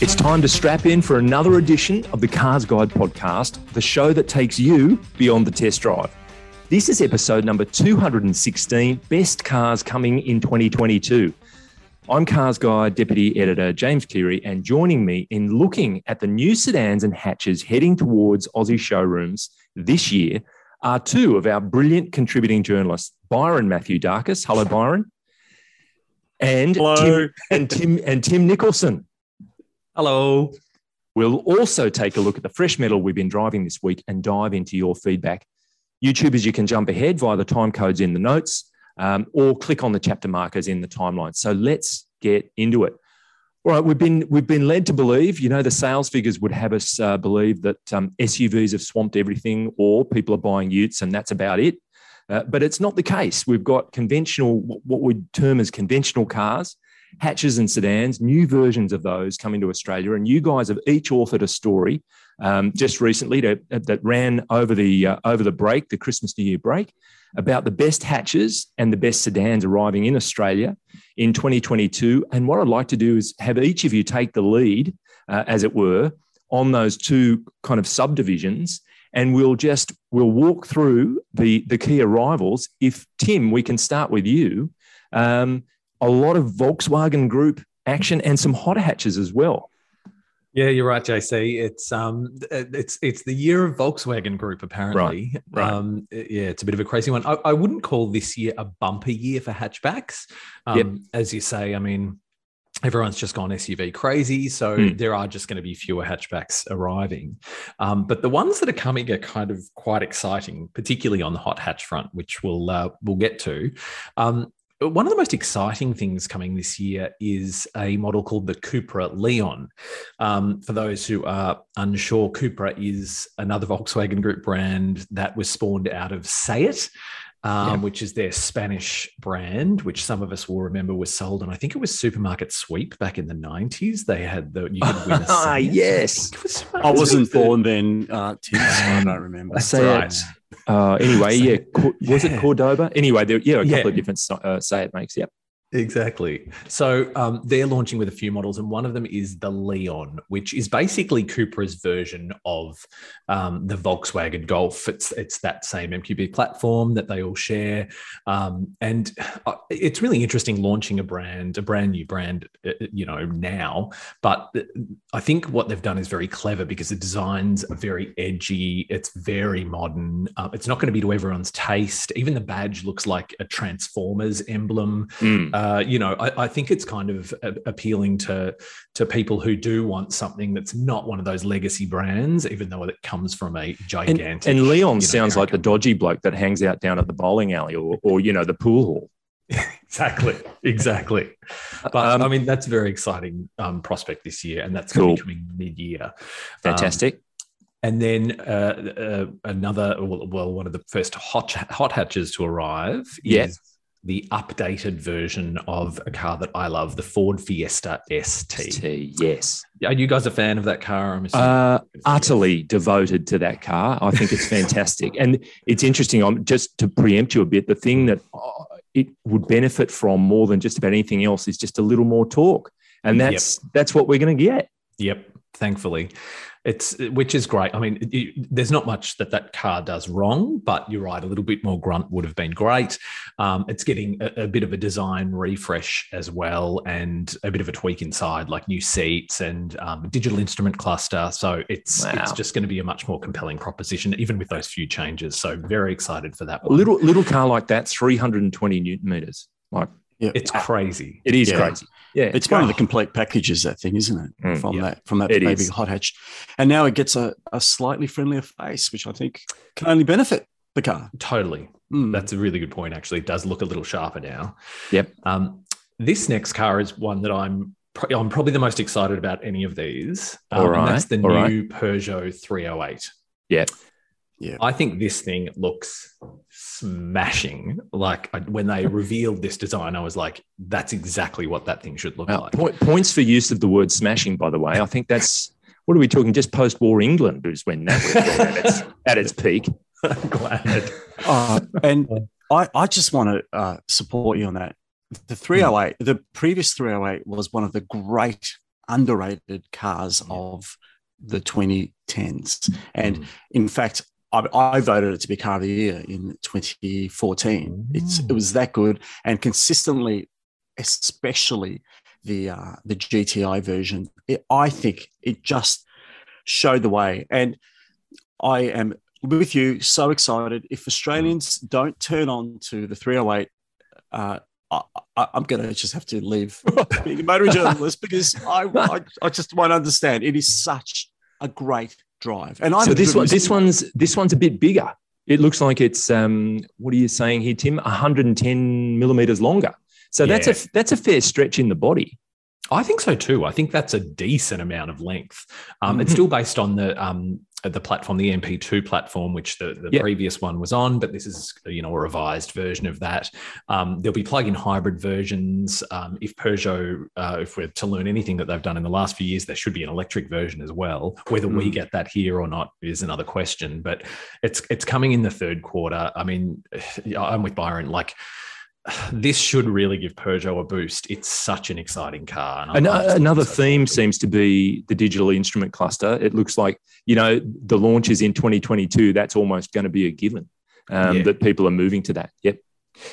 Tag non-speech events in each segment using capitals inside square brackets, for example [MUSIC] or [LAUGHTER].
It's time to strap in for another edition of the Cars Guide podcast, the show that takes you beyond the test drive. This is episode number 216 Best Cars Coming in 2022. I'm Cars Guide Deputy Editor James Cleary, and joining me in looking at the new sedans and hatches heading towards Aussie showrooms this year are two of our brilliant contributing journalists, Byron Mathioudakis. Hello, Byron. And Hello. Tim and Tim and Tim Nicholson. Hello. We'll also take a look at the fresh metal we've been driving this week and dive into your feedback. YouTubers, you can jump ahead via the time codes in the notes um, or click on the chapter markers in the timeline. So let's get into it. All right, we've been we've been led to believe, you know, the sales figures would have us uh, believe that um, SUVs have swamped everything, or people are buying Utes, and that's about it. Uh, but it's not the case. We've got conventional, what we term as conventional cars, hatches and sedans, new versions of those coming to Australia. And you guys have each authored a story um, just recently to, that ran over the uh, over the break, the Christmas New Year break, about the best hatches and the best sedans arriving in Australia in 2022. And what I'd like to do is have each of you take the lead, uh, as it were, on those two kind of subdivisions and we'll just we'll walk through the the key arrivals if tim we can start with you um, a lot of volkswagen group action and some hot hatches as well Yeah, you're right, JC. It's um, it's it's the year of Volkswagen Group. Apparently, right. Um, yeah, it's a bit of a crazy one. I, I wouldn't call this year a bumper year for hatchbacks. Um, Yep. As you say, I mean, everyone's just gone SUV crazy, so Hmm. there are just going to be fewer hatchbacks arriving. Um, but the ones that are coming are kind of quite exciting, particularly on the hot hatch front, which we'll uh, we'll get to. Um, one of the most exciting things coming this year is a model called the Cupra Leon. Um, for those who are unsure, Cupra is another Volkswagen Group brand that was spawned out of SEAT. Um, Yeah. Which is their Spanish brand, which some of us will remember was sold, and I think it was Supermarket Sweep back in the nineties. They had the you could win a [LAUGHS] Ah, yes. I I wasn't born then, uh, Tim, so I don't remember. That's Say right. it. Uh, anyway [LAUGHS] yeah was it Yeah. cordoba anyway there yeah a couple Yeah. of different uh, SEAT makes yep Exactly. So um, they're launching with a few models, and one of them is the Leon, which is basically Cupra's version of um, the Volkswagen Golf. It's it's that same MQB platform that they all share, um, and uh, it's really interesting launching a brand, a brand new brand, uh, you know, now. But uh, I think what they've done is very clever because the designs are very edgy. It's very modern. Uh, it's not going to be to everyone's taste. Even the badge looks like a Transformers emblem Mm. Uh, you know, I, I think it's kind of appealing to to people who do want something that's not one of those legacy brands, even though it comes from a gigantic. and leon you know, sounds like the dodgy bloke that hangs out down at the bowling alley or, or you know the pool hall [LAUGHS] exactly, exactly. [LAUGHS] But Um, I mean, that's a very exciting um, prospect this year, and that's Cool. going to be coming mid year. fantastic And then uh, uh, another, well, well, one of the first hot hot hatches to arrive Yeah. is the updated version of a car that I love, the Ford Fiesta ST. T, yes Are you guys a fan of that car? I'm. Uh, utterly devoted to that car. I think it's fantastic, and it's interesting. I'm just to preempt you a bit. The thing that uh, it would benefit from more than just about anything else is just a little more torque, and that's that's what we're going to get. Yep. Thankfully, it's which is great. I mean, it, there's not much that that car does wrong, but you're right. A little bit more grunt would have been great. Um, it's getting a, a bit of a design refresh as well, and a bit of a tweak inside, like new seats and um, digital instrument cluster. So it's Wow. it's just going to be a much more compelling proposition, even with those few changes. So very excited for that A one. little little car like that, 320 newton meters. Like Yeah. it's crazy. it is Yeah. crazy. Yeah, It's one of the complete packages, that thing, isn't it? Mm, from yeah. that from that It baby is. hot hatch. And now it gets a, a slightly friendlier face, which I think can only benefit the car. Totally. Mm. That's a really good point. Actually, it does look a little sharper now. Yep. Um, this next car is one that I'm pro- I'm probably the most excited about any of these. Um, All and that's the all new Peugeot 308. Yeah. Yeah. I think this thing looks smashing. Like I, when they [LAUGHS] revealed this design, I was like, "That's exactly what that thing should look Well, like." point, points for use of the word smashing, by the way. I think that's what are we talking? Just post-war England is when that was at its, at its peak. I'm [LAUGHS] glad. Uh, and I, I just want to uh, support you on that. The 308, the previous 308 was one of the great underrated cars Yeah. of the 2010s. And Mm. in fact, I, I voted it to be car of the year in 2014. It's it was that good and consistently, especially the uh, the GTI version. It, I think it just showed the way, and I am with you. So excited! If Australians don't turn on to the 308, uh, I, I'm going to just have to leave [LAUGHS] being a motoring journalist because I, I I just won't understand. It is such a great drive, and I so this one, this one's this one's a bit bigger. It looks like it's um, what are you saying here, Tim? 110 millimeters longer. So that's a that's a fair stretch in the body. I think so too. I think that's a decent amount of length. Um, It's Mhm. still based on the um, the platform, the EMP2 platform, which the, the Yep. previous one was on, but this is you know a revised version of that. Um, there'll be plug-in hybrid versions. Um, if Peugeot, uh, if we're to learn anything that they've done in the last few years, there should be an electric version as well. Whether we Mm. get that here or not is another question. But it's it's coming in the third quarter. I mean, [SIGHS] I'm with Byron. Like this should really give Peugeot a boost. It's such an exciting car. and I'm- An- another so theme it. seems to be the digital instrument cluster. It looks like you know the launch is in 2022. That's almost going to be a given um, Yeah. that people are moving to that. Yep.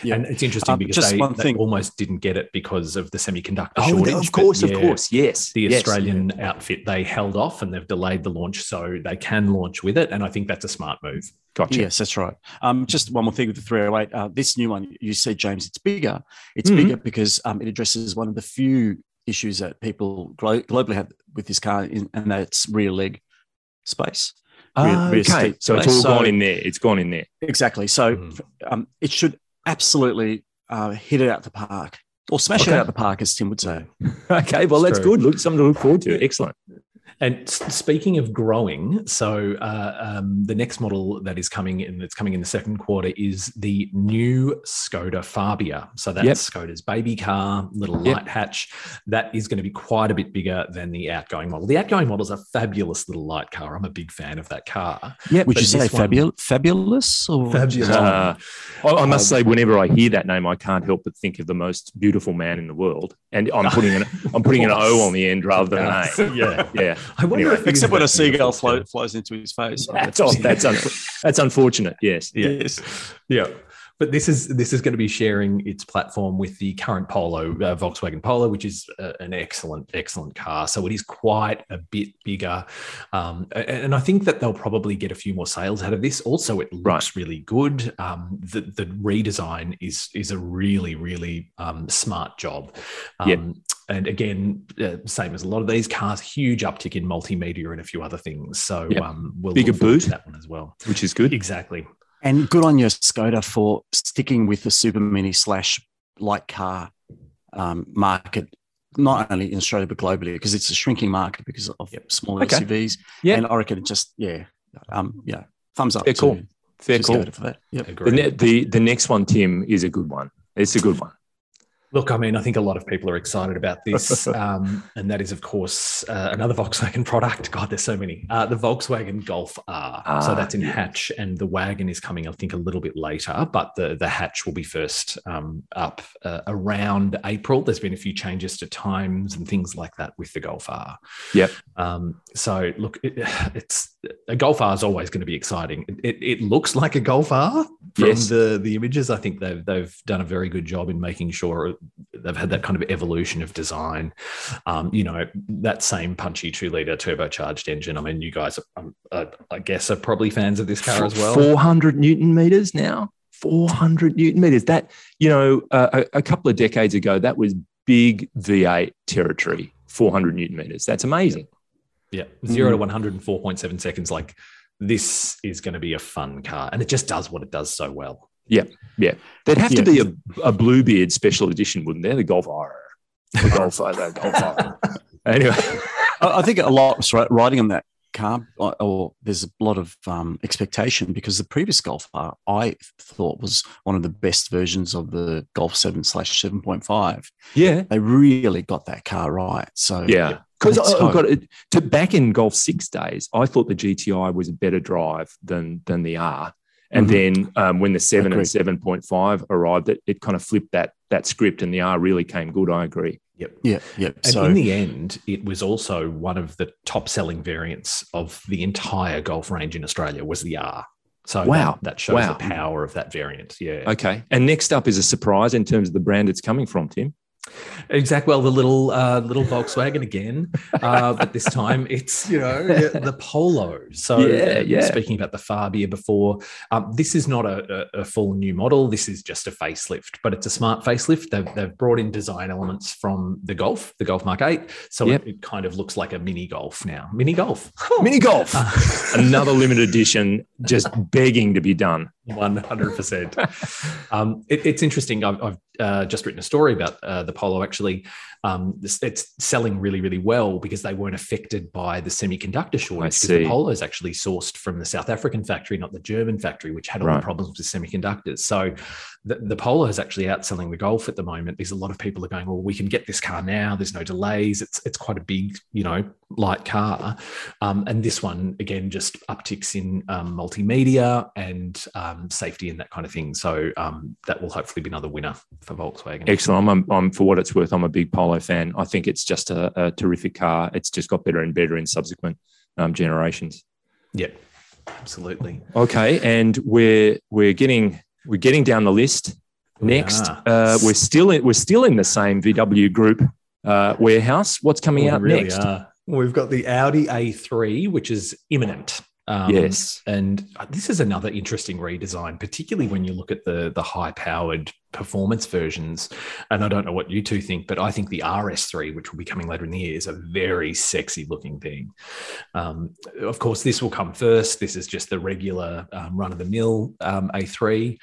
Yeah. And it's interesting Um, because just they, one they thing. almost didn't get it because of the semiconductor Oh, shortage. of but course, of course, yes. The yes. Australian outfit they held off and they've delayed the launch so they can launch with it, and I think that's a smart move. Gotcha. Yes, that's right. Um, just one more thing with the 308. Uh, this new one, you said, James, it's bigger. It's Mhm. bigger because um, it addresses one of the few issues that people glo- globally have with this car, in, and that's rear leg space. Rear- Ah, okay. seat So it's all space. gone in there. It's gone in there. Exactly. So Mhm. um, it should absolutely uh, hit it out the park or smash Okay. it out the park, as Tim would say. [LAUGHS] Okay. Well, that's True. good. Look, something to look forward to. Excellent. And speaking of growing, so uh, um, the next model that is coming in, that's coming in the second quarter, is the new Skoda Fabia. So that's Yep. Skoda's baby car, little Yep. light hatch. That is going to be quite a bit bigger than the outgoing model. The outgoing model is a fabulous little light car. I'm a big fan of that car. Yep. Would But you say this one- fabul- fabulous or Fabulous. Uh, I, I must Um, say, whenever I hear that name, I can't help but think of the most beautiful man in the world, and I'm putting an [LAUGHS] I'm putting an O on the end rather than an A. [LAUGHS] yeah. Yeah, I wonder Anyway. if Except when a seagull still. flies into his face. [LAUGHS] that's off, that's un, [LAUGHS] that's unfortunate. Yes. Yeah. Yes. Yeah. But this is this is going to be sharing its platform with the current Polo, uh, Volkswagen Polo, which is uh, an excellent, excellent car. So it is quite a bit bigger, um, and I think that they'll probably get a few more sales out of this. Also, it looks Right. really good. Um, the the redesign is is a really, really um, smart job. Um, Yep. And again, uh, same as a lot of these cars, huge uptick in multimedia and a few other things. So Yep. um, we'll Bigger look to boot. that one as well. Which is good. Exactly. And good on your Skoda for sticking with the super mini slash light car um, market, not only in Australia but globally, because it's a shrinking market because of Yep. small Okay. SUVs. Yeah. and I reckon it just yeah, um, yeah, thumbs up. Fair to- call. Fair to call. For that. Yep. The, ne- the the next one, Tim, is a good one. It's a good one. Look, I mean, I think a lot of people are excited about this. [LAUGHS] Um, and that is, of course, uh, another Volkswagen product. God, there's so many. Uh, the Volkswagen Golf R. so Ah, that's in yeah. hatch, and the wagon is coming, I think, a little bit later, but the, the hatch will be first um, up uh, around April. There's been a few changes to times and things like that with the Golf R. Yep. Um, so, look, it, [SIGHS] it's a Golf R is always going to be exciting. It, it, it looks like a Golf R from Yes. the, the images. I think they've, they've done a very good job in making sure they've had that kind of evolution of design. Um, you know, that same punchy two liter turbocharged engine. I mean, you guys, are, um, uh, I guess, are probably fans of this car as well. 400 newton meters now. 400 newton meters. That, you know, uh, a, a couple of decades ago, that was big V8 territory, 400 newton meters. That's amazing. Yeah, zero to 104.7 seconds. Like, this is going to be a fun car, and it just does what it does so well. There'd have Yeah. to be a, a Bluebeard special edition, wouldn't there? The Golf R. The Golf R. The Golf R. [LAUGHS] Anyway, I I think a lot was riding on that car, or, or there's a lot of um, expectation because the previous Golf R I thought was one of the best versions of the Golf Seven slash seven point five. yeah. They really got that car right. So Yeah. Because I've hope. got it to back in Golf Six days, I thought the GTI was a better drive than than the R. And Mhm. then um, when the seven and seven point five arrived, it, it kind of flipped that that script, and the R really came good. I agree. Yep. Yeah, Yep. And so in the end, it was also one of the top selling variants of the entire golf range in Australia was the R. So Wow. that, that shows Wow. the power of that variant. Yeah. Okay. And next up is a surprise in terms of the brand it's coming from, Tim. Exactly. Well, the little uh, little Volkswagen again, uh, but this time it's [LAUGHS] you know the, [LAUGHS] the Polo. So Yeah, yeah. Speaking about the Fabia before, um, this is not a, a, a full new model. This is just a facelift, but it's a smart facelift. They've, they've brought in design elements from the Golf, the Golf Mark Eight, so Yep. it, it kind of looks like a mini Golf now. Mini Golf. Mini golf. Uh, [LAUGHS] Another limited edition just begging to be done. One hundred percent. Um, It's interesting. I've, I've uh, just written a story about uh, the Polo. Actually, um, this, it's selling really, really well because they weren't affected by the semiconductor shortage. Because the Polo is actually sourced from the South African factory, not the German factory, which had all Right. the problems with semiconductors. So the, the Polo is actually outselling the Golf at the moment because a lot of people are going, "Well, we can get this car now. There's no delays. It's it's quite a big, you know, light car." Um, and this one again just upticks in um, multimedia and um, safety and that kind of thing. So um, that will hopefully be another winner for Volkswagen. Excellent. I'm, I'm, for what it's worth, I'm a big Polo fan. I think it's just a, a terrific car. It's just got better and better in subsequent um, generations. Yep, absolutely. Okay, and we're we're getting we're getting down the list. Next, are. uh, we're still in, we're still in the same VW Group uh, warehouse. What's coming We out really next? are. We've got the Audi A3, which is imminent. Um, Yes. and this is another interesting redesign, particularly when you look at the the high powered performance versions. And I don't know what you two think, but I think the RS3, which will be coming later in the year, is a very sexy looking thing. Um, of course, this will come first. This is just the regular um, run of the mill um, A3.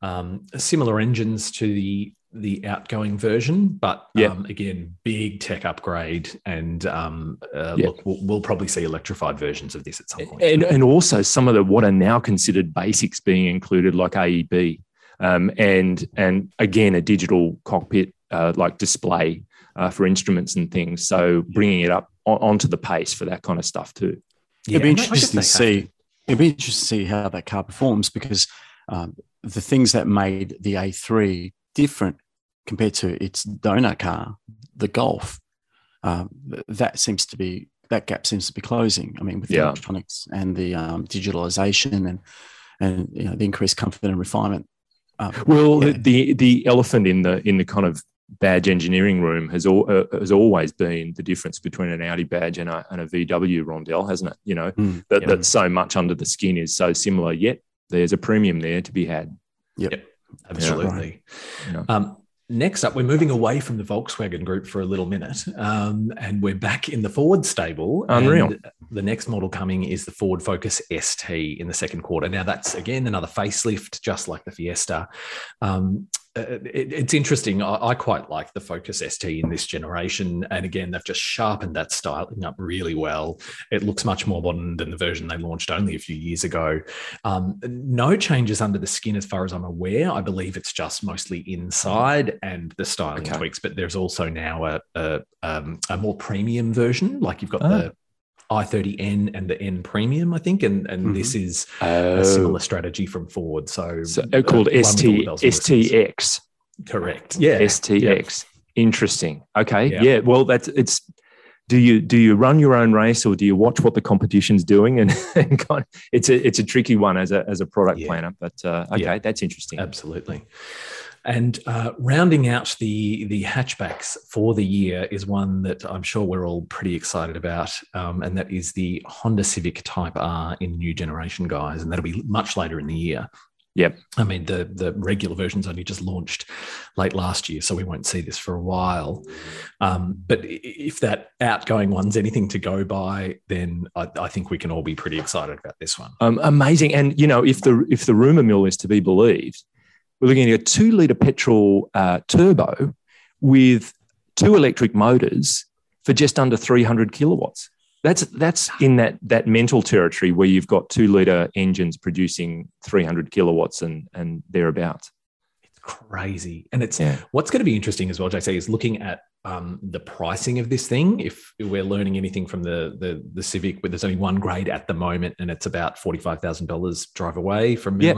Um, similar engines to the the outgoing version, but Yeah. um, again, big tech upgrade, and um, uh, Yeah. look, we'll, we'll probably see electrified versions of this at some point. and and also some of the what are now considered basics being included, like AEB, um, and and again a digital cockpit uh, like display uh, for instruments and things. So bringing it up on, onto the pace for that kind of stuff too. it'd be and I- I guess interesting to they have see. It'd be interesting to see how that car performs because um, the things that made the A3 different compared to its donor car, the Golf, um, that seems to be that gap seems to be closing. I mean, with the electronics and the um, digitalization and and you know the increased comfort and refinement. Um, Well, yeah. the the elephant in the in the kind of badge engineering room has all, uh, has always been the difference between an Audi badge and a, and a VW roundel, hasn't it? You know Mm. that, Yeah. that so much under the skin is so similar, yet there's a premium there to be had. Absolutely. Yeah. Um, next up, we're moving away from the Volkswagen Group for a little minute, um, and we're back in the Ford stable. Unreal. And the next model coming is the Ford Focus ST in the second quarter. Now, that's again another facelift, just like the Fiesta. Um, it- it's interesting. I, I quite like the Focus ST in this generation, and again, they've just sharpened that styling up really well. It looks much more modern than the version they launched only a few years ago. Um, no changes under the skin, as far as I'm aware. I believe it's just mostly inside and the styling Okay. tweaks. But there's also now a a, um, a more premium version, like you've got Ah. the i30N and the N Premium, I think, and and this is Oh, a similar strategy from Ford. So, so, uh, called one with all the ST bells and whistles. STX. correct, yeah, STX. Interesting. Okay. Yeah. Yeah. Well, that's it's. Do you do you run your own race or do you watch what the competition's doing? And, [LAUGHS] and kind of, it's a it's a tricky one as a as a product Yeah. planner. But uh, okay, that's interesting. Absolutely. And uh, rounding out the the hatchbacks for the year is one that I'm sure we're all pretty excited about, um, and that is the Honda Civic Type R in new generation, guys, and that'll be much later in the year. Yep. I mean the the regular version's only just launched late last year, so we won't see this for a while. Um, but if that outgoing one's anything to go by, then I, I think we can all be pretty excited about this one. Um, amazing. And you know, if the if the rumor mill is to be believed, we're looking at a two liter petrol uh, turbo with two electric motors for just under 300 kilowatts. That's that's in that that mental territory where you've got two liter engines producing 300 kilowatts and and thereabouts. It's crazy, and it's Yeah. What's going to be interesting as well, JC, is looking at um, the pricing of this thing. If we're learning anything from the the, the Civic, where there's only one grade at the moment, and it's about forty five thousand dollars drive away from Yep.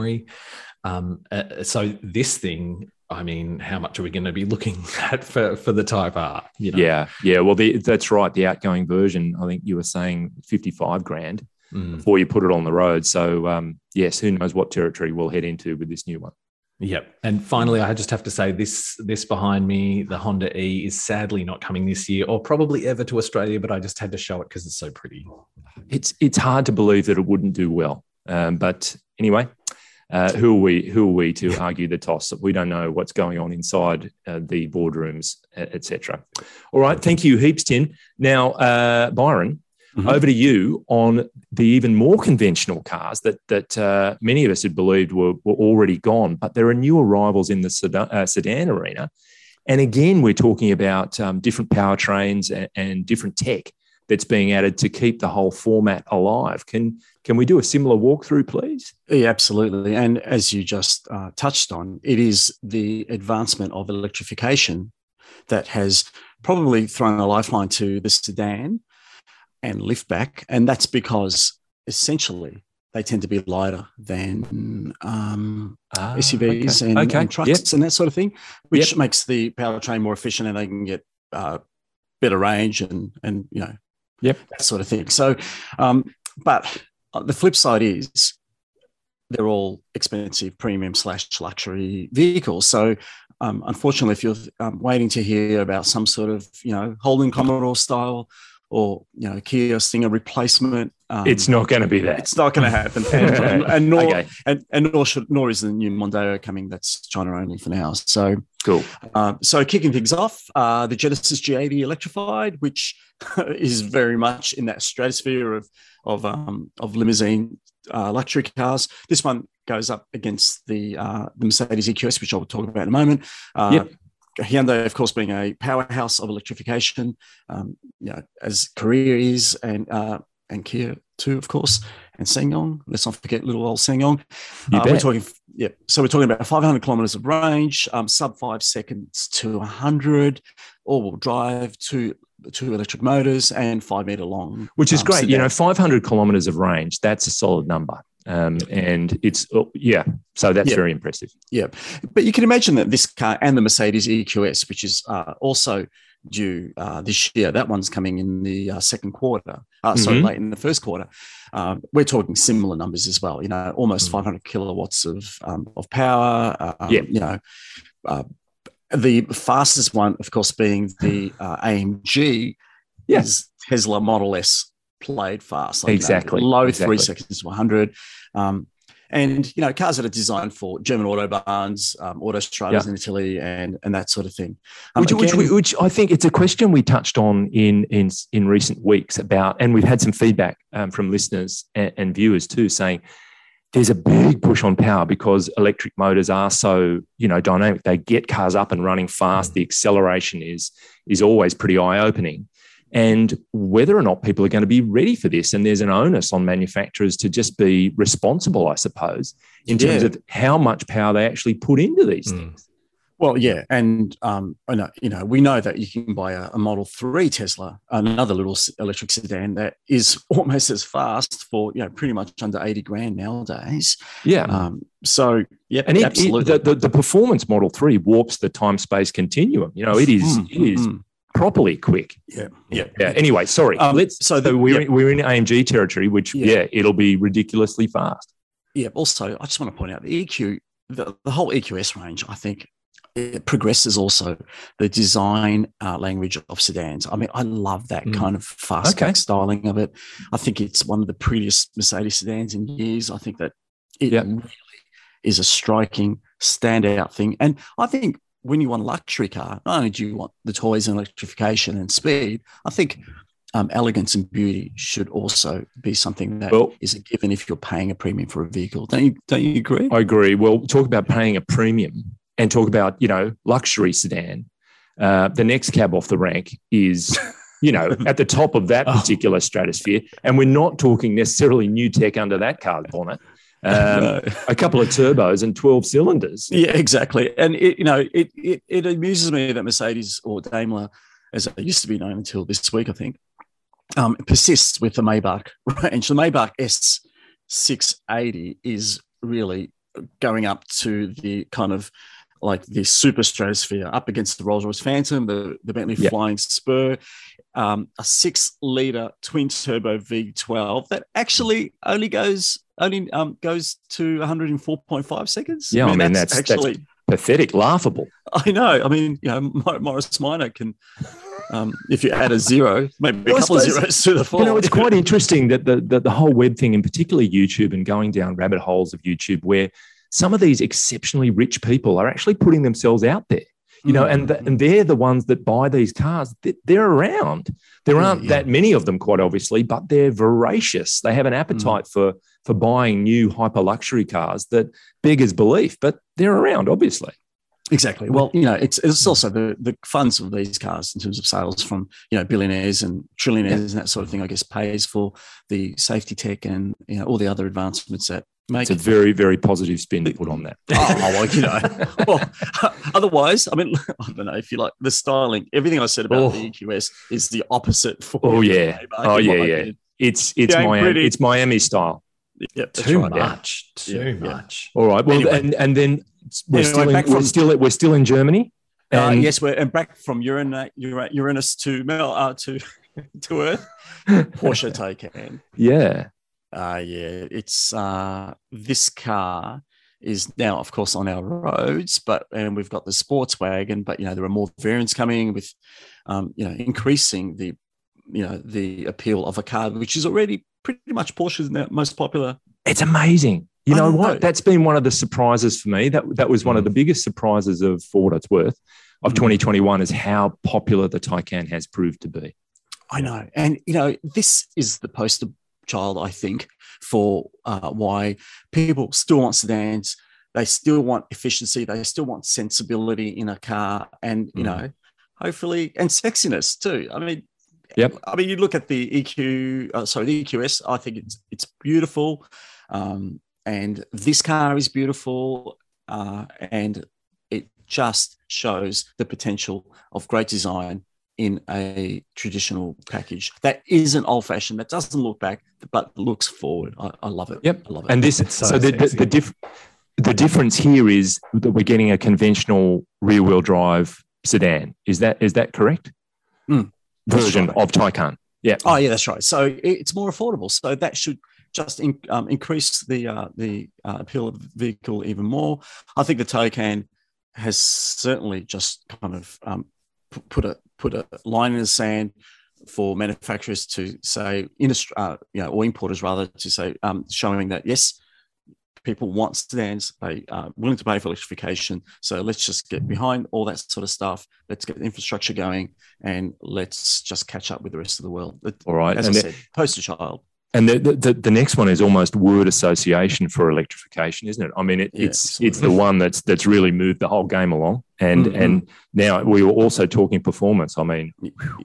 Um, uh, so this thing, I mean, how much are we going to be looking [LAUGHS] at for, for the Type R? You know? Yeah, yeah. Well, the, that's right. The outgoing version, I think you were saying 55 grand mm. before you put it on the road. So, um, yes, who knows what territory we'll head into with this new one. Yep. And finally, I just have to say this this behind me, the Honda E, is sadly not coming this year or probably ever to Australia, but I just had to show it because it's so pretty. It's it's hard to believe that it wouldn't do well. Um, but anyway, uh, who are we? Who are we to argue the toss? We don't know what's going on inside uh, the boardrooms, etc. All right, thank you, heaps, Tim. Now, uh, Byron, Mm-hmm. Over to you on the even more conventional cars that that uh, many of us had believed were, were already gone, but there are new arrivals in the sedan, uh, sedan arena. And again, we're talking about um, different powertrains and, and, different tech that's being added to keep the whole format alive. Can can we do a similar walkthrough, please? Yeah, absolutely. And as you just uh, touched on, it is the advancement of electrification that has probably thrown a lifeline to the sedan and liftback, and that's because essentially they tend to be lighter than um, ah, SUVs okay. And, okay. and, trucks yep. and that sort of thing, which yep. makes the powertrain more efficient and they can get uh, better range and and you know, yep, that sort of thing. So, um, but the flip side is they're all expensive premium slash luxury vehicles. So um, unfortunately, if you're um, waiting to hear about some sort of you know Holden Commodore style or you know Kia Stinger replacement. Um, it's not going to be that. It's not going to happen, [LAUGHS] and, and, nor okay. and, and nor should nor is the new Mondeo coming. That's China only for now. So cool. Uh, so kicking things off, uh, the Genesis G80 electrified, which [LAUGHS] is very much in that stratosphere of of um, of limousine uh, luxury cars. This one goes up against the uh, the Mercedes EQS, which I'll talk about in a moment. Uh, yep. Hyundai, of course, being a powerhouse of electrification, um, you know, as Korea is, and uh, and Kia too, of course, and SsangYong. Let's not forget little old SsangYong. Uh, we're talking, yeah. So we're talking about 500 kilometers of range, um, sub five seconds to 100, all-wheel drive, two two electric motors, and five meter long. Which is um, great. You know, 500 kilometers of range. That's a solid number. Um, and it's oh, yeah, so that's very impressive. Yeah, but you can imagine that this car and the Mercedes EQS, which is uh, also due uh, this year, that one's coming in the uh, second quarter. Uh, sorry, mm-hmm. late in the first quarter. Uh, we're talking similar numbers as well. You know, almost mm-hmm. 500 kilowatts of um, of power. Um, yeah, you know. Uh, the fastest one, of course, being the AMG, yes. Tesla Model S played fast. Like, exactly. Know, low exactly. three seconds to 100. Um, and you know cars that are designed for German autobahns, um, autostradas yeah. in Italy, and and that sort of thing. Um, which, again, which, which, I think it's a question we touched on in in in recent weeks about, and we've had some feedback um, from listeners and, and, viewers too, saying there's a big push on power because electric motors are so you know dynamic. They get cars up and running fast. Mm. The acceleration is is always pretty eye opening and whether or not people are going to be ready for this. And there's an onus on manufacturers to just be responsible, I suppose, in terms yeah. of how much power they actually put into these mm. things. Well, yeah, and um, you know, we know that you can buy a, a, Model Three Tesla, another little electric sedan that is [LAUGHS] almost as fast for you know pretty much under eighty grand nowadays. Yeah. Um, so yeah, and it, absolutely. It, the, the, the, performance Model Three warps the time space continuum. You know, it is mm, it is mm properly quick. Yeah, yeah, yeah. Anyway, sorry. Um, Let's. So, the, we're yeah. we're in AMG territory, which yeah. yeah. it'll be ridiculously fast. Yeah. Also, I just want to point out the EQ, the, the whole EQS range. I think it progresses also the design uh, language of sedans. I mean, I love that mm. kind of fast okay. styling of it. I think it's one of the prettiest Mercedes sedans in years. I think that it yep. really is a striking standout thing, and I think when you want a luxury car, not only do you want the toys and electrification and speed, I think um, elegance and beauty should also be something that well, is a given if you're paying a premium for a vehicle. Don't you? Don't you agree? I agree. Well, talk about paying a premium and talk about you know luxury sedan. Uh, the next cab off the rank is. [LAUGHS] You know, at the top of that oh. particular stratosphere. And we're not talking necessarily new tech under that car's bonnet [LAUGHS] um, [LAUGHS] a couple of turbos and 12 cylinders. Yeah, exactly. And it, you know, it, it, it amuses me that Mercedes or Daimler, as it used to be known until this week, I think, um, persists with the Maybach [LAUGHS] range. The Maybach S680 is really going up to the kind of like the Super Stratosphere up against the Rolls Royce Phantom, the, the Bentley. Flying Spur, um, a six liter twin turbo V12 that actually only goes only um, goes to 104.5 seconds. Yeah, I mean, that's- that's- Pathetic, laughable. I know. I mean, you know, Morris Minor can, um, if you add a zero, maybe Well, I a couple of zeros to the four. You know, it's quite interesting that the, the the whole web thing, and particularly YouTube, and going down rabbit holes of YouTube, where some of these exceptionally rich people are actually putting themselves out there. You know, and mm-hmm, the, mm-hmm. and they're the ones that buy these cars. They- They're around. There oh, aren't yeah. that many of them, quite obviously, but they're voracious. They have an mm. appetite for for buying new hyper luxury cars that beggars belief. But they're around, obviously. Exactly. Well, you know, it's it's also the the funds of these cars in terms of sales from you know billionaires and trillionaires and that sort of thing. I guess pays for the safety tech and you know all the other advancements that make It's a very very positive spin to put on that. oh, well, you know. [LAUGHS] Well, [LAUGHS] otherwise, I mean, [LAUGHS] I don't know if you like the styling. Everything I said about Oh. the EQS is the opposite for. Oh, yeah. Oh, yeah, yeah. opinion. It's it's Yeah, Miami. pretty- It's Miami style. Yep, Too right, yeah. much. Too Yeah, yeah. much. All right. Well, Anyway. and and then we're Anyway, still in, back we're still we're still in Germany. Uh, yes, we're and back from Uranus, Uranus to Mel uh, to to Earth. Porsche Taycan. yeah. Uh, yeah, it's uh, this car is now, of course, on our roads, but and we've got the sports wagon, but you know there are more variants coming with, um, you know, increasing the, you know, the appeal of a car which is already pretty much Porsche's most popular. It's amazing. You know know. what? That's been one of the surprises for me. That that was one of the biggest surprises of for what it's worth of Mm. 2021 is how popular the Taycan has proved to be. I know, and you know, this is the poster child, I think, for uh, why people still want sedans. They still want efficiency. They still want sensibility in a car, and you Mhm. know, hopefully, and sexiness too. I mean, Yep. I mean, you look at the EQ, uh, sorry, the EQS. I think it's it's beautiful, um, and this car is beautiful, uh, and it just shows the potential of great design in a traditional package that isn't old fashioned, that doesn't look back, but looks forward. I, I love it. Yep. I love it. And this It's so so, the, the, the, diff, the difference here is that we're getting a conventional rear wheel drive sedan. Is that is that correct? Mm, Version right. of Taycan. Yeah. oh, yeah, that's right. So it's more affordable. So that should just in, um, increase the uh, the uh, appeal of the vehicle even more. I think the Taycan has certainly just kind of um, pu- put a put a line in the sand for manufacturers to say, industry, uh, you know, or importers rather, to say, um, showing that yes, people want sedans, they are willing to pay for electrification. So let's just get behind all that sort of stuff. Let's get the infrastructure going, and let's just catch up with the rest of the world. All right. As and I said, poster child. And the, the the next one is almost word association for electrification, isn't it? I mean, it, Yeah, it's absolutely. it's the one that's that's really moved the whole game along. And Mhm. and now we were also talking performance. I mean,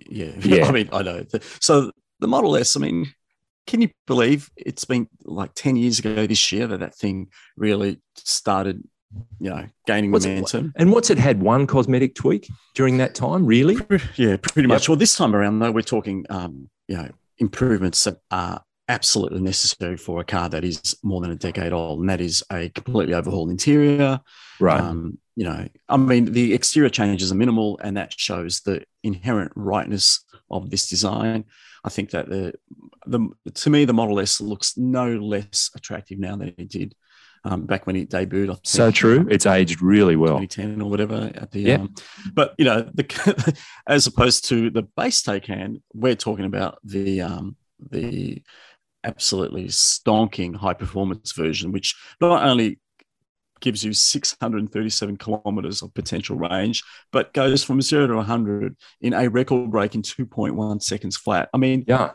Yeah, [LAUGHS] Yeah. I mean, I know. So the Model S. I mean, can you believe it's been like ten years ago this year that that thing really started, you know, gaining What's it- momentum? and what's it had one cosmetic tweak during that time? Really? Yeah, pretty much. Well, this time around, though, we're talking, um, you know, improvements that are absolutely necessary for a car that is more than a decade old, and that is a completely overhauled interior. Right. Um, you know, I mean, the exterior changes are minimal, and that shows the inherent rightness of this design. I think that the the to me the Model S looks no less attractive now than it did um, back when it debuted. Think, so true. It's aged really well. 2010 or whatever at the Yeah. um, but you know the [LAUGHS] as opposed to the base Taycan we're talking about the um the absolutely stonking high performance version which not only gives you 637 kilometers of potential range but goes from 0 to 100 in a record break in 2.1 seconds flat i mean Yeah.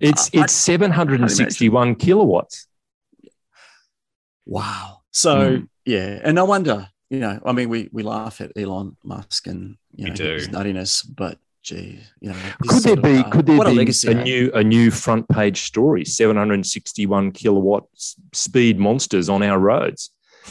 It's Uh, I- it's 761 kilowatts. Wow. So Mm. yeah, and no wonder, you know, I mean, we we laugh at Elon Musk and you know his nuttiness, but gee, you know, Could there sort of, be uh, could there be a a, legacy? eh? new a new front page story? 761 kilowatt speed monsters on our roads.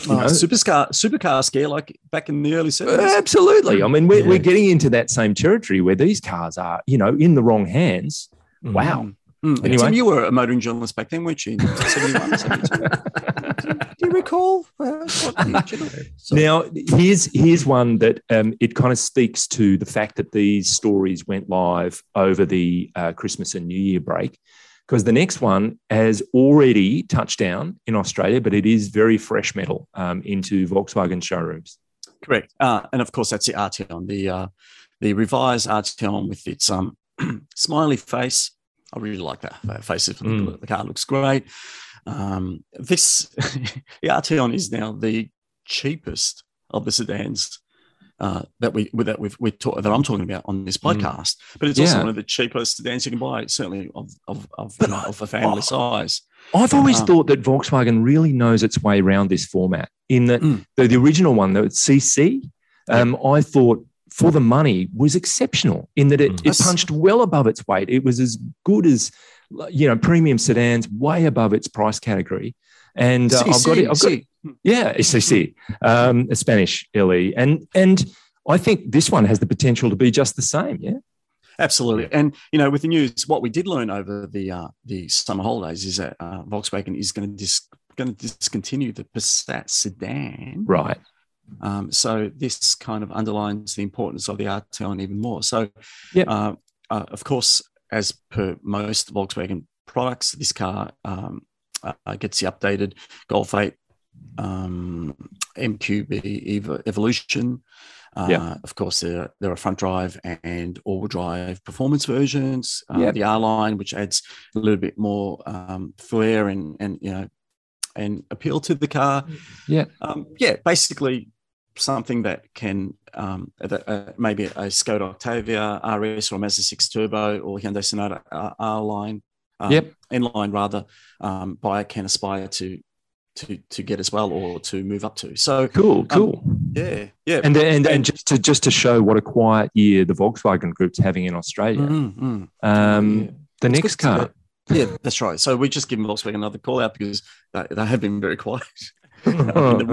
Oh, know? supercar supercar scare like back in the early seventies. Absolutely. I mean, we're, Yeah. we're getting into that same territory where these cars are, you know, in the wrong hands. Wow. Mm. Anyway. Tim, you were a motoring journalist back then, weren't you? in 71, 72? [LAUGHS] [LAUGHS] do you recall? Uh, what you know? So- Now, here's here's one that um, it kind of speaks to the fact that these stories went live over the uh, Christmas and New Year break, because the next one has already touched down in Australia, but it is very fresh metal um, into Volkswagen showrooms. Correct. Uh, and of course, that's the Arteon, the uh, the revised Arteon with its um, [CLEARS THROAT] smiley face. I really like that that face. Mm. The car looks great. Um, this [LAUGHS] the Arteon is now the cheapest of the sedans uh, that we that we've we talk, that I'm talking about on this Mm. podcast. But it's also Yeah. one of the cheapest sedans you can buy, certainly of of of, you know, of a family size. I've always Um, thought that Volkswagen really knows its way around this format. In that Mm. the, the original one, the CC, um, I thought for the money was exceptional. In that it, Mm. it punched well above its weight. It was as good as you know premium sedans, way above its price category. And uh, I've got it. I've got it. Yeah, SCC, um, a Spanish LE, and and I think this one has the potential to be just the same. Yeah. Absolutely, and you know, with the news, what we did learn over the uh, the summer holidays is that uh, Volkswagen is going to dis- going to discontinue the Passat sedan. Right. Um, so this kind of underlines the importance of the Arteon even more. So, Yep. uh, uh, of course, as per most Volkswagen products, this car um, uh, gets the updated Golf 8 um, MQB Evo- Evolution. Uh, Yep. Of course, there, there are front drive and all wheel drive performance versions. Uh, Yep. The R line, which adds a little bit more um, flair and and you know and appeal to the car. Yeah. Um, yeah, basically something that can um, that, uh, maybe a Skoda Octavia RS or Mazda 6 Turbo or Hyundai Sonata R, R line, um, Yep. N line rather, um, buyer can aspire to to to get as well or to move up to. So Cool. Cool. yeah, yeah, and and, and just to just to show what a quiet year the Volkswagen Group's having in Australia. Mm, mm. Um, Yeah. The It's next car. Yeah, that's right. So we just give Volkswagen another call out because they, they have been very [LAUGHS] quiet. [LAUGHS] in,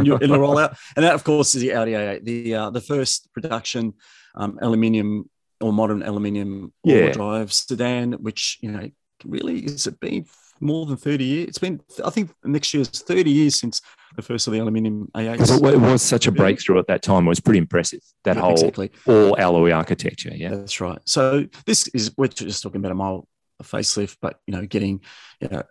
the, in the [LAUGHS] rollout. And that, of course, is the Audi A8, the uh, the first production um, aluminium or modern aluminium Yeah. all-wheel drive sedan, which you know really is it been more than thirty years? It's been I think next year's thirty years since the first of the aluminium A8s. it, it was such a breakthrough at that time. It was pretty impressive. That Yeah, whole exactly. all alloy architecture. Yeah. That's right. So this is we're just talking about a mild facelift, but you know, getting you know,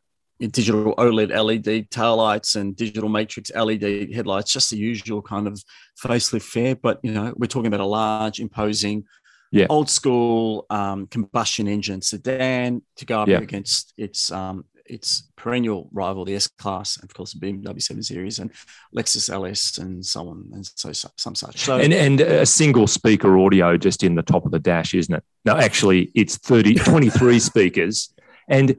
digital OLED LED taillights and digital matrix LED headlights, just the usual kind of facelift fare. But you know, we're talking about a large, imposing, Yeah. old school um, combustion engine sedan to go up Yeah. against its um, its perennial rival, the S Class, and of course the BMW 7 Series and Lexus LS and so on and so, so some such. So And and a single speaker audio just in the top of the dash, isn't it? No, actually, it's 30, 23 [LAUGHS] speakers and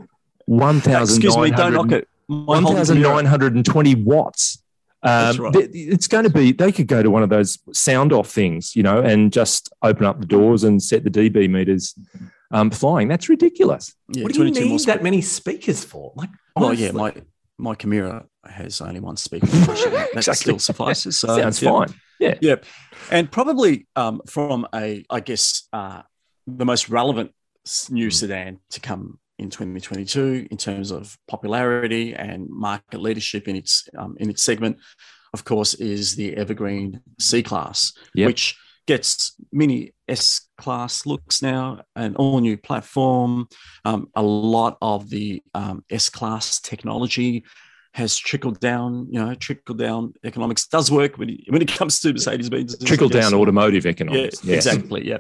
one excuse me, don't knock it. My whole nine hundred and twenty watts. That's Um, right. th- It's going to be. They could go to one of those sound off things, you know, and just open up the doors and set the dB meters um, flying. That's ridiculous. Yeah, what do you 22 more need that many speakers for? Like, Well, yeah, my my Chimera has only one speaker. [LAUGHS] that Exactly. still suffices. So, Sounds yeah. fine. Yeah. Yeah, and probably um, from a, I guess, uh, the most relevant new Hmm. sedan to come in 2022 in terms of popularity and market leadership in its um, in its segment, of course, is the Evergreen C Class, Yep. which gets mini S Class looks now, an all new platform. Um, a lot of the um, S Class technology has trickled down, you know, trickle down economics does work when it, when it comes to Mercedes Benz. Trickle down automotive Yeah, economics. Yes. exactly. Yeah.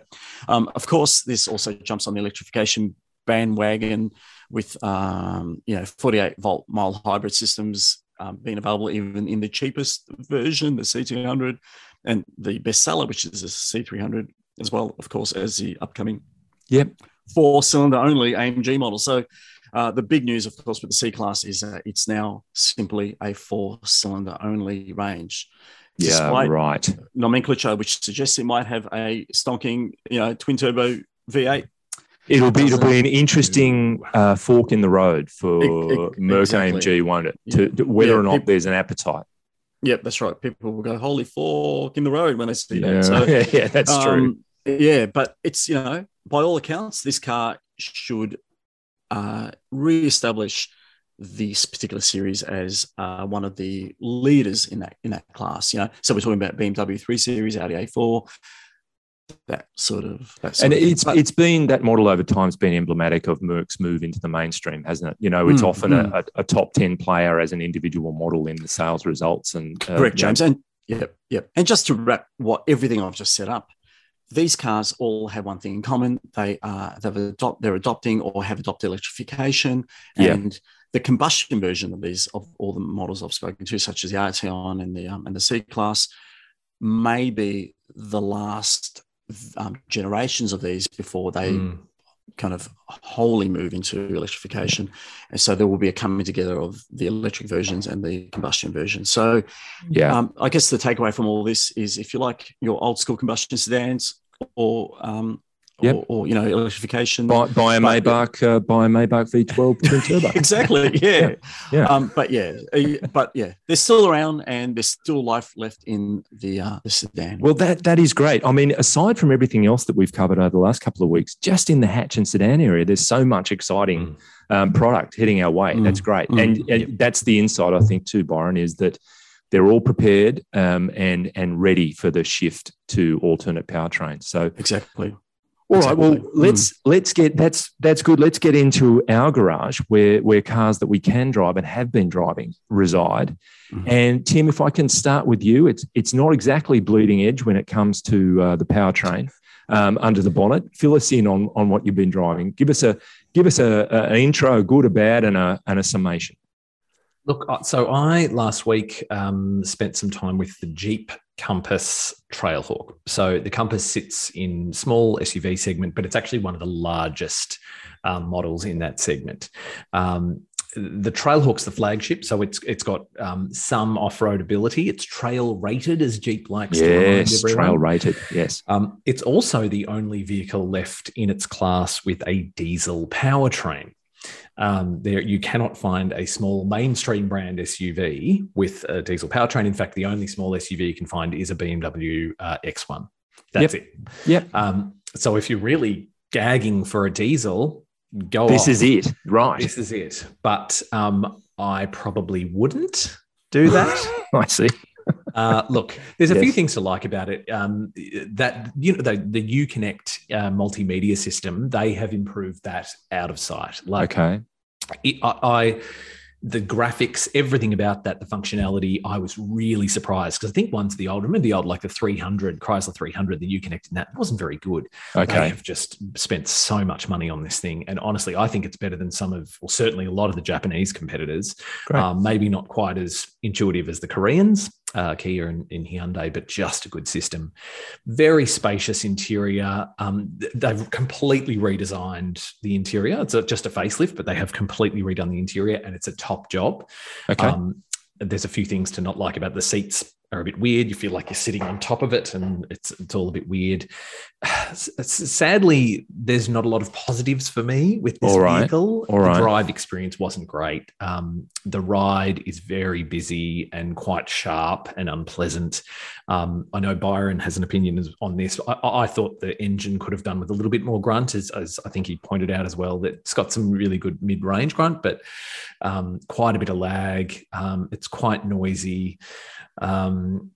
Um, of course, this also jumps on the electrification bandwagon with, um, you know, 48 volt mild hybrid systems um, being available even in the cheapest version, the C200, and the bestseller, which is the C300 as well, of course, as the upcoming Yep. four cylinder only AMG model. So uh, the big news, of course, with the C class is that it's now simply a four cylinder only range. Yeah. Right. nomenclature, which suggests it might have a stonking, you know, twin turbo V8. It'll be it'll be an interesting uh, fork in the road for Ex- ex- Merc exactly. AMG, won't it? Yeah. To, to- whether Yeah, or not peop- there's an appetite. Yep, that's right. People will go, holy fork in the road when they see Yeah, that. So, yeah, [LAUGHS] yeah, that's true. Um, Yeah, but it's you know, by all accounts, this car should uh, re-establish this particular series as uh, one of the leaders in that in that class. You know, so we're talking about BMW 3 Series, Audi A4, that sort of. That sort and of it's it's been that model over time has been emblematic of Merc's move into the mainstream, hasn't it? You know, it's Mm, often mm. a, a top ten player as an individual model in the sales results, and uh, correct, know, James. And yep, yep. And just to wrap what everything I've just set up, these cars all have one thing in common: they are they've adopt they're adopting or have adopted electrification, and the combustion version of these of all the models I've spoken to, such as the Arteon and the um, and the C class, may be the last um, generations of these before they Mm. kind of wholly move into electrification. And so there will be a coming together of the electric versions and the combustion version. So yeah, um, I guess the takeaway from all this is if you like your old school combustion sedans or, um, Yep. or, or, you know, electrification. buy, buy a but- Maybach, uh, buy a Maybach V12 twin turbo. [LAUGHS] exactly. Yeah. Yeah. Um, but yeah, but yeah, they're still around and there's still life left in the, uh, the sedan. Well, that that is great. I mean, aside from everything else that we've covered over the last couple of weeks, just in the hatch and sedan area, there's so much exciting um, product heading our way. Mm, That's great, mm, and, and that's the insight I think too, Byron, is that they're all prepared um, and and ready for the shift to alternate powertrains. So, exactly. All right, well, Exactly. let's let's get that's that's good. Let's get into our garage where where cars that we can drive and have been driving reside. Mhm. And Tim, if I can start with you, it's it's not exactly bleeding edge when it comes to uh, the powertrain um, under the bonnet. Fill us in on on what you've been driving. Give us a give us a, a an intro, good or bad, and a and a summation. Look, uh, so I last week um, spent some time with the Jeep Compass Trailhawk. So the Compass sits in small SUV segment, but it's actually one of the largest um, models in that segment. Um, the Trailhawk's the flagship, so it's it's got um, some off-road ability. It's trail rated, as Jeep likes to remind Yes, trail rated. Yes. Um, it's also the only vehicle left in its class with a diesel powertrain. Um, there, you cannot find a small mainstream brand SUV with a diesel powertrain. In fact, the only small SUV you can find is a BMW uh, X1. That's it. Yep. Um, so if you're really gagging for a diesel, go. This is it. Right. This is it. But um, I probably wouldn't do [LAUGHS] that. I see. Uh, look, there's a few things to like about it. Um, that you know, the, the UConnect uh, multimedia system, they have improved that out of sight. Like Okay. It, I, I, the graphics, everything about that, the functionality, I was really surprised because I think one's the old, remember the old like the 300 Chrysler 300, the UConnect, and that wasn't very good. They Okay. have just spent so much money on this thing, and honestly, I think it's better than some of, well, certainly a lot of the Japanese competitors. Um, maybe not quite as intuitive as the Koreans, uh, Kia and, and Hyundai, but just a good system. Very spacious interior. Um, they've completely redesigned the interior. It's a, just a facelift, but they have completely redone the interior, and it's a top job. Okay. Um, there's a few things to not like about the seats are a bit weird. You feel like you're sitting on top of it, and it's it's all a bit weird. [SIGHS] Sadly, there's not a lot of positives for me with this All right. vehicle. All the right. drive experience wasn't great. Um, the ride is very busy and quite sharp and unpleasant. Um, I know Byron has an opinion on this. I, I I thought the engine could have done with a little bit more grunt, as, as I think he pointed out as well. That it's got some really good mid-range grunt, but um, quite a bit of lag. Um, it's quite noisy. Um,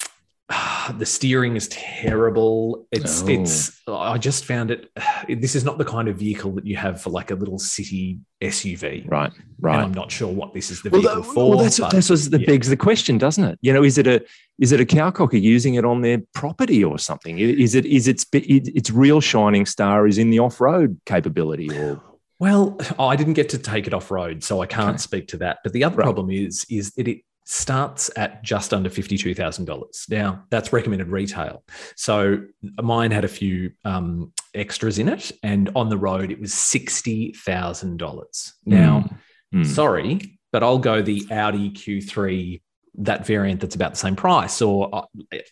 [SIGHS] the steering is terrible. It's Oh. it's. I just found it. [SIGHS] This is not the kind of vehicle that you have for like a little city SUV. right. And Right. I'm not sure what this is the Well, vehicle that, for. well, that's but that's what that yeah. begs the question, doesn't it? You know, is it a is it a cowcocker using it on their property or something? Is it is its its real shining star is in the off road capability or Well, I didn't get to take it off road, so I can't Okay. speak to that. But the other Right. problem is is that it starts at just under fifty two thousand dollars. Now that's recommended retail. So mine had a few um, extras in it, and on the road it was sixty thousand dollars. Now, Hmm. sorry, but I'll go the Audi Q3 that variant that's about the same price or uh,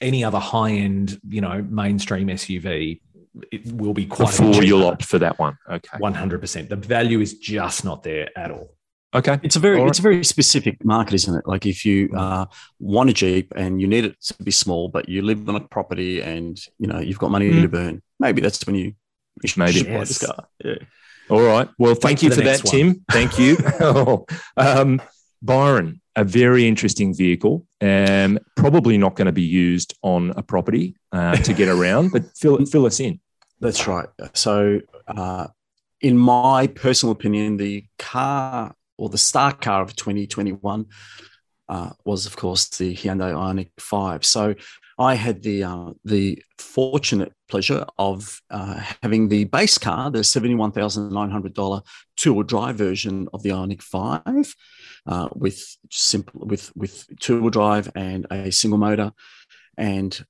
any other high end, you know, mainstream SUV. It will be quite before you'll opt for that one? Okay. One hundred percent. The value is just not there at all. Okay. It's a very All it's a very specific market, isn't it? Like if you uh, want a Jeep and you need it to be small, but you live on a property and you know you've got money Mm. to burn, maybe that's when you, you should, Maybe. should buy this car. Yeah. All right. Well, thank Wait you for for that, next Tim. [LAUGHS] Thank you. um, Byron, a very interesting vehicle. Um, probably not going to be used on a property uh, to get around, but fill, fill us in. That's right. So, uh, in my personal opinion, the car or the star car of 2021 uh, was, of course, the Hyundai Ioniq 5. So, I had the uh, the fortunate pleasure of uh, having the base car, the seventy-one thousand nine hundred dollar two-wheel drive version of the Ioniq Five, uh, with simple with with two-wheel drive and a single motor, and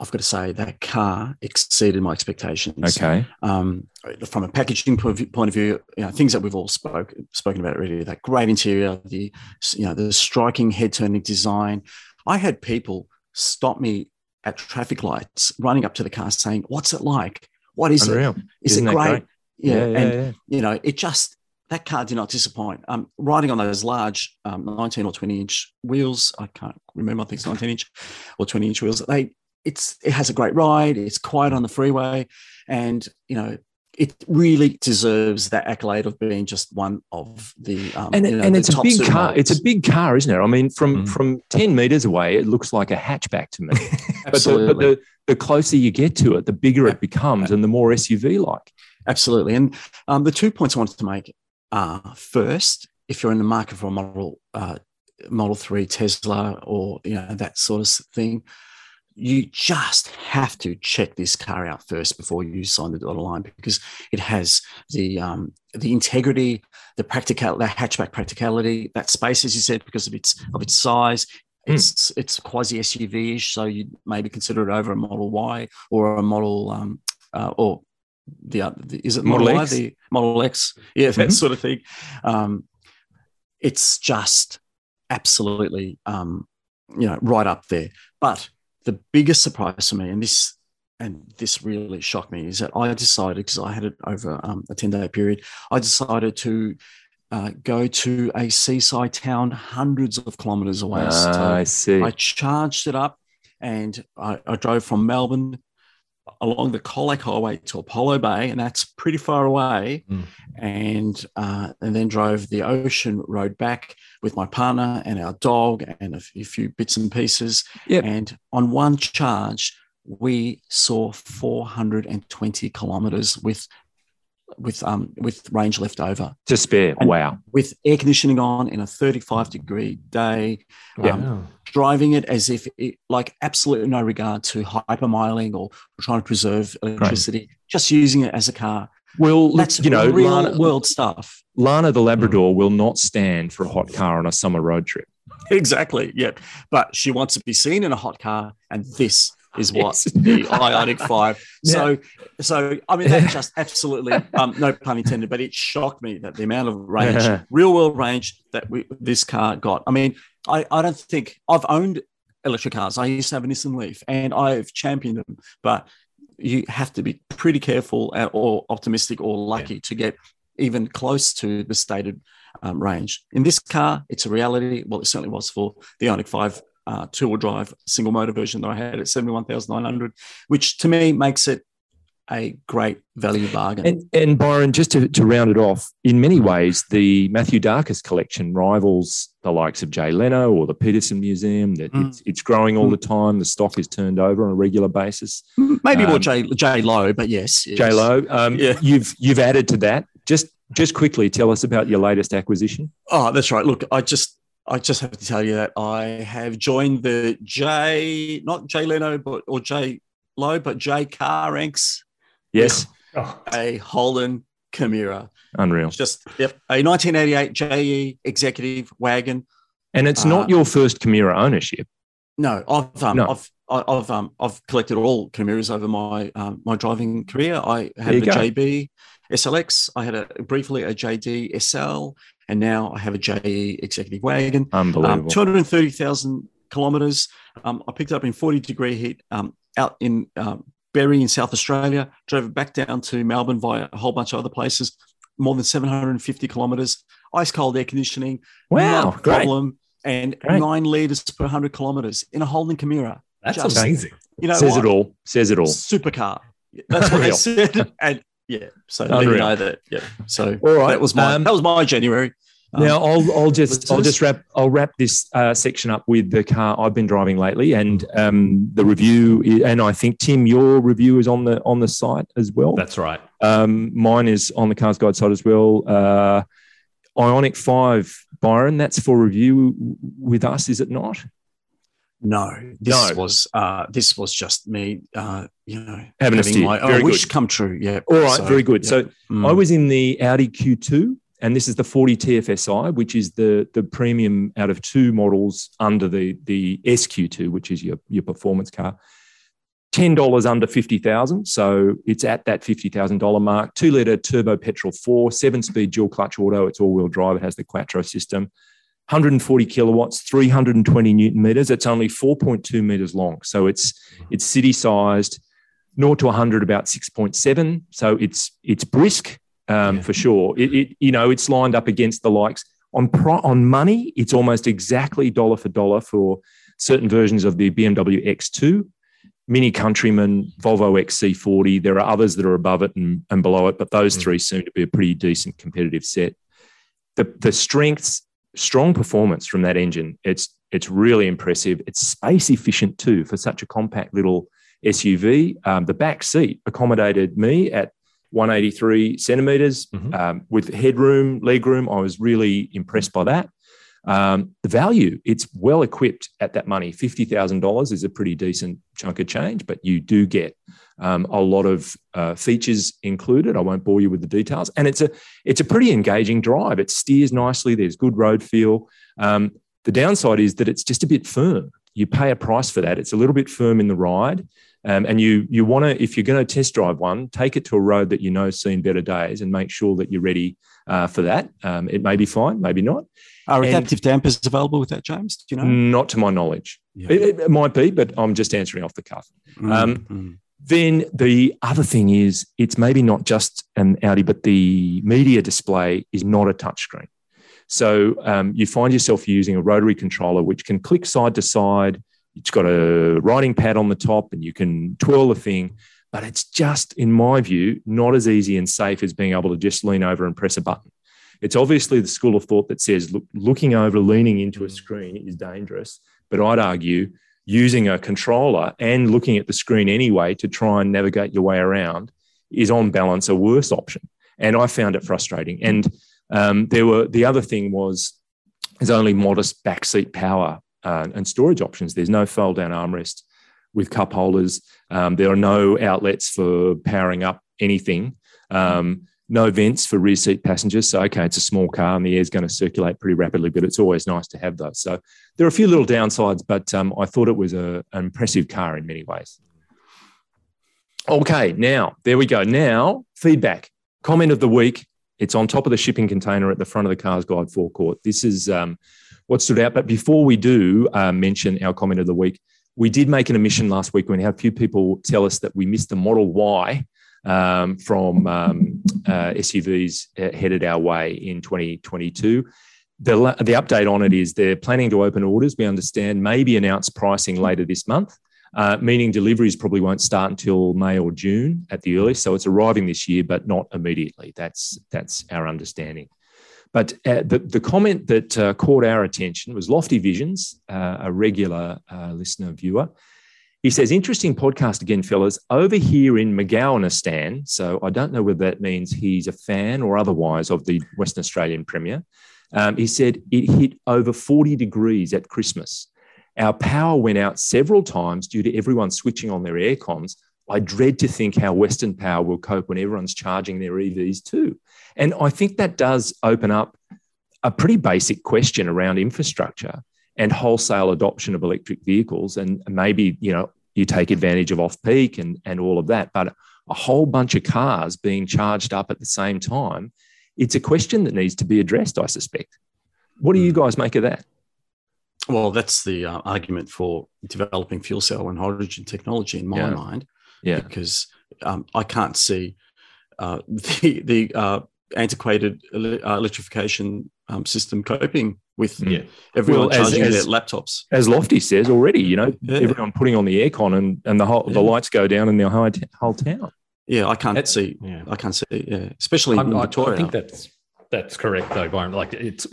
I've got to say that car exceeded my expectations. Okay. Um, from a packaging point of view, you know, things that we've all spoke, spoken about already, that great interior, the you know the striking head-turning design. I had people stop me at traffic lights, running up to the car, saying, "What's it like? What is Unreal. it? Is Isn't it great?" great? Yeah, Yeah, yeah, and yeah. you know, it just that car did not disappoint. Um, riding on those large um, 19 or 20 inch wheels, I can't remember. I think it's 19 inch or 20 inch wheels. They it's it has a great ride. It's quiet on the freeway, and you know. It really deserves that accolade of being just one of the um, and, you know, and the it's a big car. supermodels. It's a big car, isn't it? I mean, from Mm. from ten meters away, it looks like a hatchback to me. [LAUGHS] but the, Absolutely. but the, the closer you get to it, the bigger Yeah. it becomes, and the more SUV like. Absolutely. And um, the two points I wanted to make are first, if you're in the market for a model uh, Model Three Tesla or you know that sort of thing, you just have to check this car out first before you sign the dotted line because it has the um, the integrity, the practical, the hatchback practicality, that space, as you said, because of its of its size. Mm. It's it's quasi SUV-ish, so you maybe consider it over a Model Y or a Model um, uh, or the, other the is it Model Model, X? Y, the Model X, yeah, that Mhm. sort of thing. Um, it's just absolutely um, you know right up there. But the biggest surprise for me, and this and this really shocked me, is that I decided because I had it over um, a ten day period, I decided to. Uh, go to a seaside town hundreds of kilometers away. So Ah, I see. I charged it up and I, I drove from Melbourne along the Colac Highway to Apollo Bay, and that's pretty far away. Mm. And uh, and then drove the ocean road back with my partner and our dog and a few- bits and pieces. Yep. And on one charge, we saw 420 kilometers with with um with range left over to spare. And- Wow. with air conditioning on in a 35 degree day Yeah. um, driving it as if it, like absolutely no regard to hypermiling or trying to preserve electricity, just using it as a car. Well, That's you know, real Lana, world stuff. Lana the Labrador will not stand for a hot car on a summer road trip. Exactly. Yeah. But she wants to be seen in a hot car, and this is [LAUGHS] what Yes. the Ioniq 5. [LAUGHS] So, so I mean, that just absolutely, um, no pun intended, but it shocked me that the amount of range, real world range that we, this car got. I mean, I, I don't think I've owned electric cars. I used to have a Nissan Leaf and I've championed them, but you have to be pretty careful or optimistic or lucky to get even close to the stated um, range. In this car, it's a reality. Well, it certainly was for the Ioniq 5 uh, two-wheel drive single motor version that I had at 71,900, which to me makes it a great value bargain. And, and Byron, just to, to round it off, in many ways, the Mathioudakis collection rivals the likes of Jay Leno or the Peterson Museum. That Mm. it's, it's growing all the time. The stock is turned over on a regular basis. Maybe more um, J, J Low, but yes. yes. J Lo, um, Yeah. [LAUGHS] you've you've added to that. Just just quickly, tell us about your latest acquisition. Oh, that's right. Look, I just I just have to tell you that I have joined the J, not Jay Leno, but or J Low, but J Car ranks, Yes, a Holden Camira. unreal. Just yep, a 1988 JE executive wagon. And it's Uh, not your first Camira ownership. No, I've um, No. I've I- I've um, I've collected all Camiras over my um, my driving career. I had a go. JB SLX. I had a briefly a JD SL, and now I have a JE executive wagon. Unbelievable. Um, 230,000 kilometers. Um, I picked it up in 40 degree heat um, out in um, Berri in South Australia, drove it back down to Melbourne via a whole bunch of other places, more than 750 kilometers, ice cold air conditioning, wow, not great. problem, and Great. nine liters per 100 kilometers in a Holden Camira. That's Just- amazing. You know, Says what? it all. Says it all. Supercar. That's what I [LAUGHS] Real. said. And Yeah. So Unreal. let you know that. Yeah. So All right. that was my Um, that was my January. Um, Now I'll I'll just I'll just wrap I'll wrap this uh, section up with the car I've been driving lately and um, the review i- and I think Tim your review is on the on the site as well. That's right. Um, mine is on the Cars Guide site as well. Uh, Ioniq Five, Byron. That's for review with us, is it not? no, this No. was uh, this was just me. Uh, you know, Having having my Very uh, wish good. come true. Yeah. All right, So, very good. yeah. So Mm. I was in the Audi Q2, and this is the 40 TFSI, which is the the premium out of two models under the the SQ2, which is your your performance car. Ten dollars under fifty thousand, so it's at that fifty thousand dollar mark. Two liter turbo petrol four, seven speed dual clutch auto. It's all wheel drive. It has the Quattro system. 140 kilowatts, 320 newton meters. It's only 4.2 meters long, so it's it's city sized. 0 to 100 about 6.7 so it's it's brisk um, Yeah. for sure. It, it you know it's lined up against the likes. On pro, on money it's almost exactly dollar for dollar for certain versions of the BMW X2 Mini Countryman Volvo XC40 there are others that are above it and, and below it but those Mm. three seem to be a pretty decent competitive set. The the strengths strong performance from that engine. It's it's really impressive. It's space efficient too for such a compact little SUV. Um, the back seat accommodated me at 183 centimeters Mhm. um, with headroom, legroom. I was really impressed by that. Um, the value, it's well equipped at that money. $50,000 is a pretty decent chunk of change, but you do get um, a lot of uh, features included. I won't bore you with the details. And it's a, it's a pretty engaging drive. It steers nicely. There's good road feel. Um, the downside is that it's just a bit firm. You pay a price for that. It's a little bit firm in the ride. Um, and you you want to, if you're going to test drive one, take it to a road that you know's seen better days, and make sure that you're ready uh, for that. Um, it may be fine, maybe not. Are and- adaptive dampers available with that, James? Do you know? Not to my knowledge. Yeah. It, it might be, but I'm just answering off the cuff. Mm, um, mm. Then the other thing is, it's maybe not just an Audi, but the media display is not a touchscreen. So um, you find yourself using a rotary controller, which can click side to side. It's got a writing pad on the top, and you can twirl the thing. But it's just, in my view, not as easy and safe as being able to just lean over and press a button. It's obviously the school of thought that says look, looking over, leaning into a screen is dangerous. But I'd argue using a controller and looking at the screen anyway to try and navigate your way around is on balance a worse option. And I found it frustrating. And um, there were the other thing was there's only modest backseat power uh, and storage options. There's no fold down armrest with cup holders. Um, there are no outlets for powering up anything. Um, no vents for rear seat passengers. So, okay, it's a small car and the air is going to circulate pretty rapidly, but it's always nice to have those. So, there are a few little downsides, but um, I thought it was a, an impressive car in many ways. Okay, now there we go. Now, feedback, comment of the week. It's on top of the shipping container at the front of the Cars Guide forecourt. This is um, what stood out. But before we do uh, mention our comment of the week, we did make an omission last week when we had a few people tell us that we missed the Model Y um, from um, uh, SUVs uh, headed our way in 2022. The, the update on it is they're planning to open orders. We understand maybe announce pricing later this month, uh, meaning deliveries probably won't start until May or June at the earliest. So it's arriving this year, but not immediately. That's that's our understanding. But uh, the, the comment that uh, caught our attention was Lofty Visions, uh, a regular uh, listener viewer. He says, interesting podcast again, fellas. Over here in McGowanistan, so I don't know whether that means he's a fan or otherwise of the Western Australian Premier. Um, he said it hit over 40 degrees at Christmas. Our power went out several times due to everyone switching on their air cons. I dread to think how Western Power will cope when everyone's charging their EVs too. And I think that does open up a pretty basic question around infrastructure and wholesale adoption of electric vehicles. And maybe, you know, you take advantage of off peak and, and all of that. But a whole bunch of cars being charged up at the same time, it's a question that needs to be addressed, I suspect. What do you guys make of that? Well, that's the uh, argument for developing fuel cell and hydrogen technology in my Yeah. mind, Yeah. because um, I can't see uh, [LAUGHS] the the uh, antiquated uh, electrification um, system coping with Yeah. everyone Well, charging as- their laptops. As Lofty says already, you know, Yeah. everyone putting on the aircon and, and the whole, the lights go down in the whole, t- whole town. yeah, I can't That's- see. Yeah. I can't see. Yeah, especially I'm- in I, Victoria. I think that's that's correct though, Byron. Like it's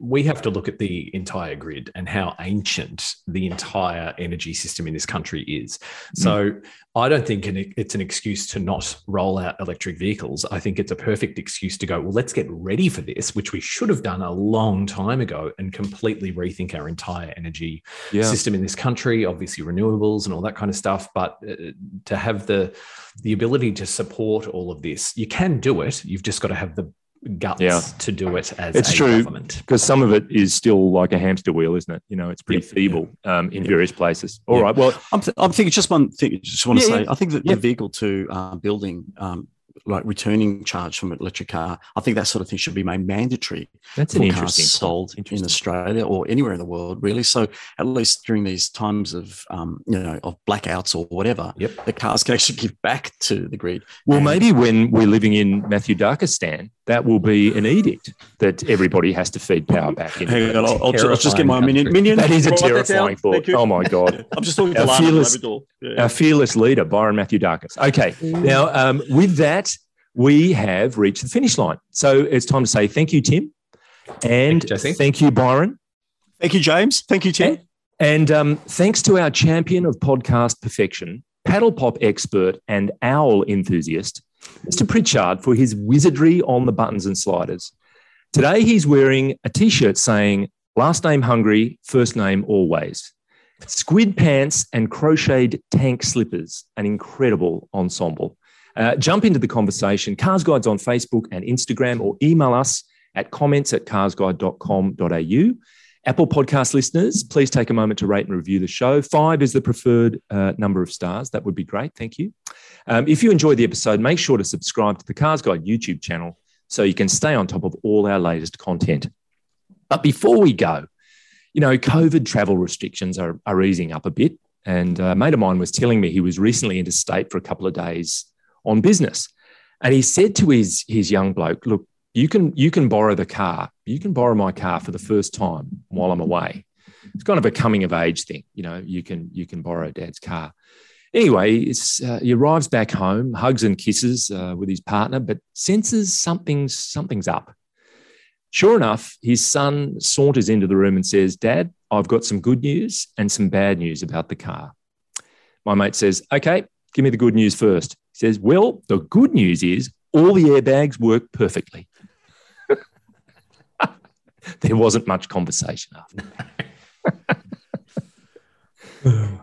we have to look at the entire grid and how ancient the entire energy system in this country is. So I don't think it's an excuse to not roll out electric vehicles. I think it's a perfect excuse to go, well, let's get ready for this, which we should have done a long time ago and completely rethink our entire energy Yeah. system in this country obviously renewables and all that kind of stuff but uh, to have the the ability to support all of this you can do it you've just got to have the guts Yeah. to do it as It's a true. because some of it is still like a hamster wheel, isn't it? You know, it's pretty Yep. feeble um, in various places. All Yeah. right. Well, I'm, th- I'm thinking just one thing. Just want to Yeah, say, yeah. I think that Yeah. the vehicle to uh, building, um, like returning charge from an electric car, I think that sort of thing should be made mandatory that's for an cars interesting point. sold in Australia or anywhere in the world, really. So at least during these times of, um, you know, of blackouts or whatever, Yep. the cars can actually give back to the grid. Well, And- maybe when we're living in Mathioudakistan, that will be an edict that everybody has to feed power back into. Hang on, I'll, I'll, ju- I'll just get my minion. minion. That is a Write that down. terrifying thought. Oh my god! [LAUGHS] I'm just talking to Our Lana fearless- Yeah. Our fearless leader, Byron Mathioudakis. Okay, now um, with that, we have reached the finish line. So it's time to say thank you, Tim, and Thank you, Jesse. thank you, Byron. Thank you, James. Thank you, Tim. And um, thanks to our champion of podcast perfection, paddle pop expert and owl enthusiast, Mr. Pritchard, for his wizardry on the buttons and sliders. Today, he's wearing a t shirt saying, last name hungry, first name always. Squid pants and crocheted tank slippers, an incredible ensemble. Uh, jump into the conversation, Cars Guides on Facebook and Instagram, or email us at comments at carsguide.com.au. Apple Podcast listeners, please take a moment to rate and review the show. Five is the preferred uh, number of stars. That would be great. Thank you. Um, if you enjoyed the episode, make sure to subscribe to the Cars Guide YouTube channel so you can stay on top of all our latest content. But before we go, you know, COVID travel restrictions are, are easing up a bit. And a mate of mine was telling me he was recently interstate for a couple of days on business. And he said to his, his young bloke, look, you can you can borrow the car. You can borrow my car for the first time while I'm away. It's kind of a coming of age thing, you know. You can you can borrow dad's car. Anyway, uh, he arrives back home, hugs and kisses uh, with his partner, but senses something's something's up. Sure enough, his son saunters into the room and says, "Dad, I've got some good news and some bad news about the car." My mate says, "Okay, give me the good news first. He says, "Well, the good news is all the airbags work perfectly." there wasn't much conversation after. that.